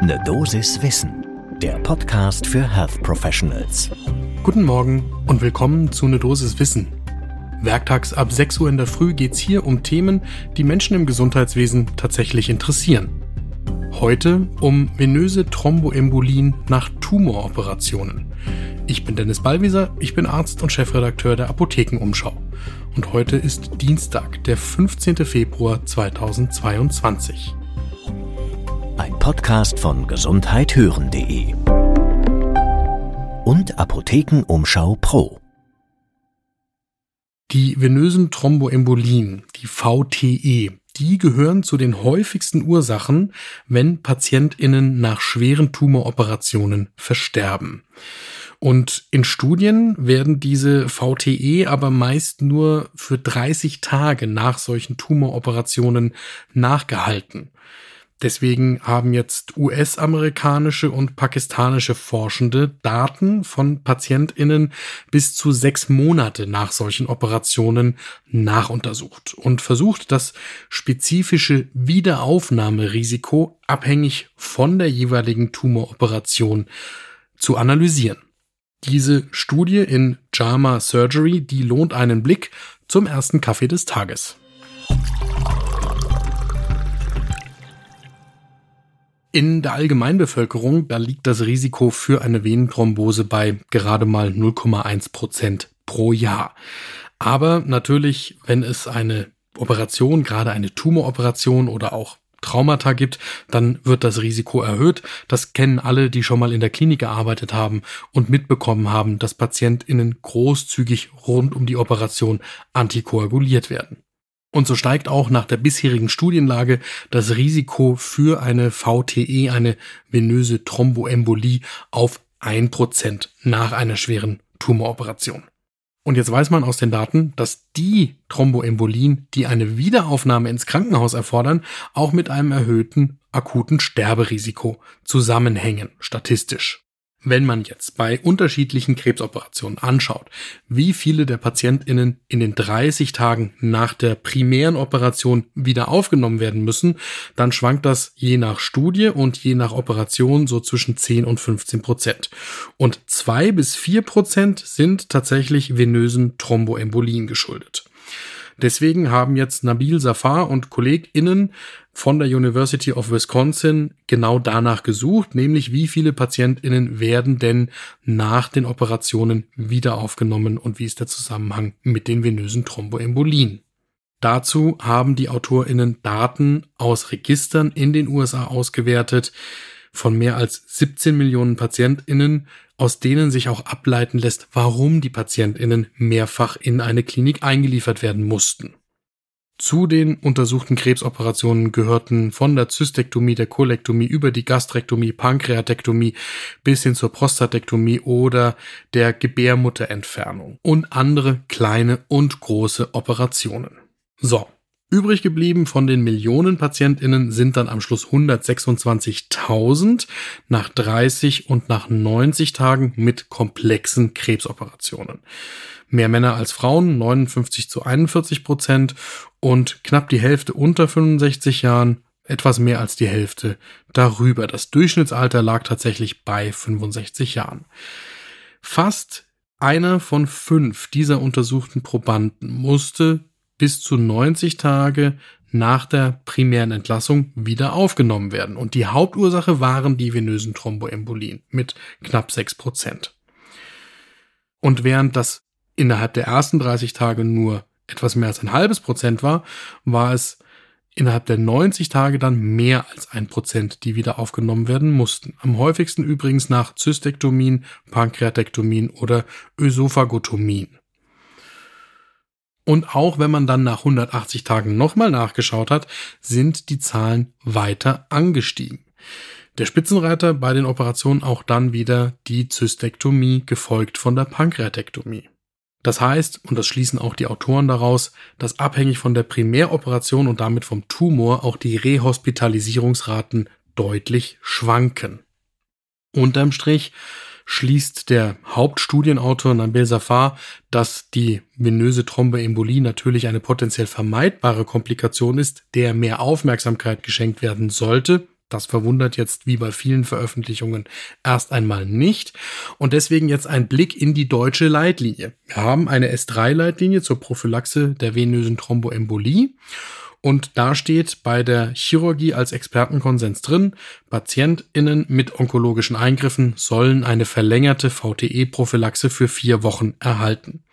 Ne Dosis Wissen, der Podcast für Health Professionals. Guten Morgen und willkommen zu Ne Dosis Wissen. Werktags ab 6 Uhr in der Früh geht's hier um Themen, die Menschen im Gesundheitswesen tatsächlich interessieren. Heute um venöse Thromboembolien nach Tumoroperationen. Ich bin Dennis Ballwieser, ich bin Arzt und Chefredakteur der Apothekenumschau. Und heute ist Dienstag, der 15. Februar 2022. Podcast von gesundheithören.de und Apothekenumschau Pro. Die venösen Thromboembolien, die VTE, die gehören zu den häufigsten Ursachen, wenn PatientInnen nach schweren Tumoroperationen versterben. Und in Studien werden diese VTE aber meist nur für 30 Tage nach solchen Tumoroperationen nachgehalten. Deswegen haben jetzt US-amerikanische und pakistanische Forschende Daten von PatientInnen bis zu sechs Monate nach solchen Operationen nachuntersucht und versucht, das spezifische Wiederaufnahmerisiko abhängig von der jeweiligen Tumoroperation zu analysieren. Diese Studie in JAMA Surgery, die lohnt einen Blick zum ersten Kaffee des Tages. In der Allgemeinbevölkerung, da liegt das Risiko für eine Venenthrombose bei gerade mal 0,1 Prozent pro Jahr. Aber natürlich, wenn es eine Operation, gerade eine Tumoroperation oder auch Traumata gibt, dann wird das Risiko erhöht. Das kennen alle, die schon mal in der Klinik gearbeitet haben und mitbekommen haben, dass PatientInnen großzügig rund um die Operation antikoaguliert werden. Und so steigt auch nach der bisherigen Studienlage das Risiko für eine VTE, eine venöse Thromboembolie, auf ein Prozent nach einer schweren Tumoroperation. Und jetzt weiß man aus den Daten, dass die Thromboembolien, die eine Wiederaufnahme ins Krankenhaus erfordern, auch mit einem erhöhten akuten Sterberisiko zusammenhängen, statistisch. Wenn man jetzt bei unterschiedlichen Krebsoperationen anschaut, wie viele der PatientInnen in den 30 Tagen nach der primären Operation wieder aufgenommen werden müssen, dann schwankt das je nach Studie und je nach Operation so zwischen 10 und 15 Prozent. Und zwei bis vier Prozent sind tatsächlich venösen Thromboembolien geschuldet. Deswegen haben jetzt Nabil Safar und KollegInnen von der University of Wisconsin genau danach gesucht, nämlich wie viele PatientInnen werden denn nach den Operationen wieder aufgenommen und wie ist der Zusammenhang mit den venösen Thromboembolien. Dazu haben die AutorInnen Daten aus Registern in den USA ausgewertet von mehr als 17 Millionen PatientInnen aus denen sich auch ableiten lässt, warum die Patientinnen mehrfach in eine Klinik eingeliefert werden mussten. Zu den untersuchten Krebsoperationen gehörten von der Zystektomie, der Kolektomie über die Gastrektomie, Pankreatektomie bis hin zur Prostatektomie oder der Gebärmutterentfernung und andere kleine und große Operationen. So, Übrig geblieben von den Millionen PatientInnen sind dann am Schluss 126.000 nach 30 und nach 90 Tagen mit komplexen Krebsoperationen. Mehr Männer als Frauen, 59 zu 41 Prozent und knapp die Hälfte unter 65 Jahren, etwas mehr als die Hälfte darüber. Das Durchschnittsalter lag tatsächlich bei 65 Jahren. Fast einer von fünf dieser untersuchten Probanden musste bis zu 90 Tage nach der primären Entlassung wieder aufgenommen werden. Und die Hauptursache waren die venösen Thromboembolien mit knapp 6 Prozent. Und während das innerhalb der ersten 30 Tage nur etwas mehr als ein halbes Prozent war, war es innerhalb der 90 Tage dann mehr als ein Prozent, die wieder aufgenommen werden mussten. Am häufigsten übrigens nach Zystektomien, Pankreatektomien oder Ösophagotomien. Und auch wenn man dann nach 180 Tagen nochmal nachgeschaut hat, sind die Zahlen weiter angestiegen. Der Spitzenreiter bei den Operationen auch dann wieder die Zystektomie, gefolgt von der Pankreatektomie. Das heißt, und das schließen auch die Autoren daraus, dass abhängig von der Primäroperation und damit vom Tumor auch die Rehospitalisierungsraten deutlich schwanken. Unterm Strich schließt der Hauptstudienautor Nabil Safar, dass die venöse Thromboembolie natürlich eine potenziell vermeidbare Komplikation ist, der mehr Aufmerksamkeit geschenkt werden sollte, Das verwundert jetzt wie bei vielen Veröffentlichungen erst einmal nicht. Und deswegen jetzt ein Blick in die deutsche Leitlinie. Wir haben eine S3-Leitlinie zur Prophylaxe der venösen Thromboembolie. Und da steht bei der Chirurgie als Expertenkonsens drin, PatientInnen mit onkologischen Eingriffen sollen eine verlängerte VTE-Prophylaxe für vier Wochen erhalten.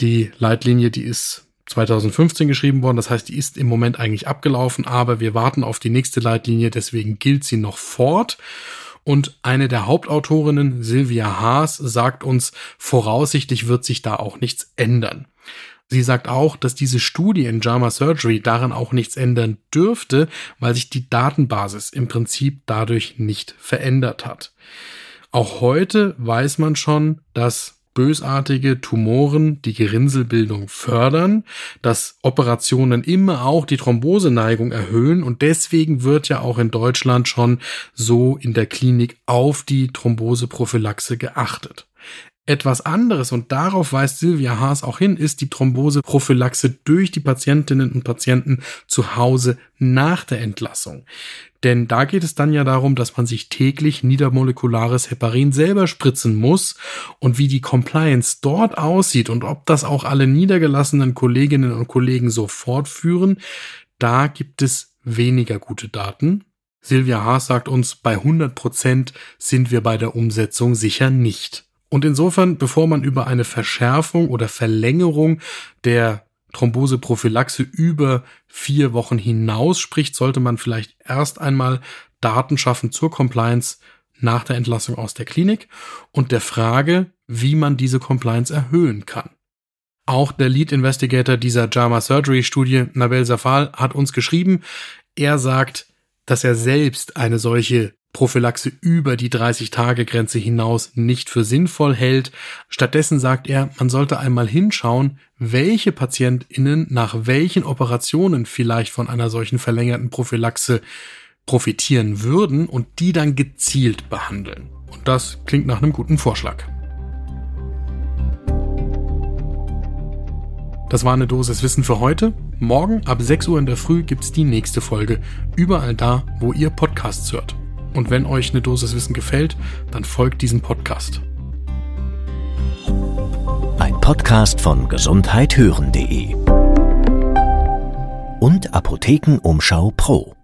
Die Leitlinie, die ist 2015 geschrieben worden. Das heißt, die ist im Moment eigentlich abgelaufen, aber wir warten auf die nächste Leitlinie, deswegen gilt sie noch fort. Und eine der Hauptautorinnen, Silvia Haas, sagt uns, voraussichtlich wird sich da auch nichts ändern. Sie sagt auch, dass diese Studie in JAMA Surgery daran auch nichts ändern dürfte, weil sich die Datenbasis im Prinzip dadurch nicht verändert hat. Auch heute weiß man schon, dass bösartige Tumoren die Gerinnselbildung fördern, dass Operationen immer auch die Thromboseneigung erhöhen und deswegen wird ja auch in Deutschland schon so in der Klinik auf die Thromboseprophylaxe geachtet. Etwas anderes, und darauf weist Silvia Haas auch hin, ist die Thromboseprophylaxe durch die Patientinnen und Patienten zu Hause nach der Entlassung. Denn da geht es dann ja darum, dass man sich täglich niedermolekulares Heparin selber spritzen muss und wie die Compliance dort aussieht und ob das auch alle niedergelassenen Kolleginnen und Kollegen so fortführen, da gibt es weniger gute Daten. Silvia Haas sagt uns, bei 100 Prozent sind wir bei der Umsetzung sicher nicht. Und insofern, bevor man über eine Verschärfung oder Verlängerung der Thromboseprophylaxe über vier Wochen hinaus spricht, sollte man vielleicht erst einmal Daten schaffen zur Compliance nach der Entlassung aus der Klinik und der Frage, wie man diese Compliance erhöhen kann. Auch der Lead Investigator dieser JAMA Surgery Studie, Nabel Safal, hat uns geschrieben, er sagt, dass er selbst eine solche Prophylaxe über die 30-Tage-Grenze hinaus nicht für sinnvoll hält. Stattdessen sagt er, man sollte einmal hinschauen, welche PatientInnen nach welchen Operationen vielleicht von einer solchen verlängerten Prophylaxe profitieren würden und die dann gezielt behandeln. Und das klingt nach einem guten Vorschlag. Das war eine Dosis Wissen für heute. Morgen ab 6 Uhr in der Früh gibt's die nächste Folge. Überall da, wo ihr Podcasts hört. Und wenn euch eine Dosis Wissen gefällt, dann folgt diesem Podcast. Ein Podcast von gesundheithören.de und Apothekenumschau Pro.